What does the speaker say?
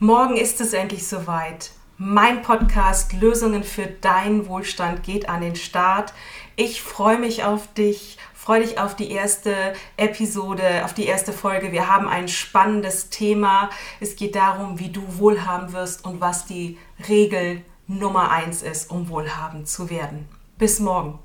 Morgen ist es endlich soweit. Mein Podcast Lösungen für deinen Wohlstand geht an den Start. Ich freue mich auf dich, freue dich auf die erste Episode, auf die erste Folge. Wir haben ein spannendes Thema. Es geht darum, wie du wohlhaben wirst und was die Regel Nummer eins ist, um wohlhabend zu werden. Bis morgen.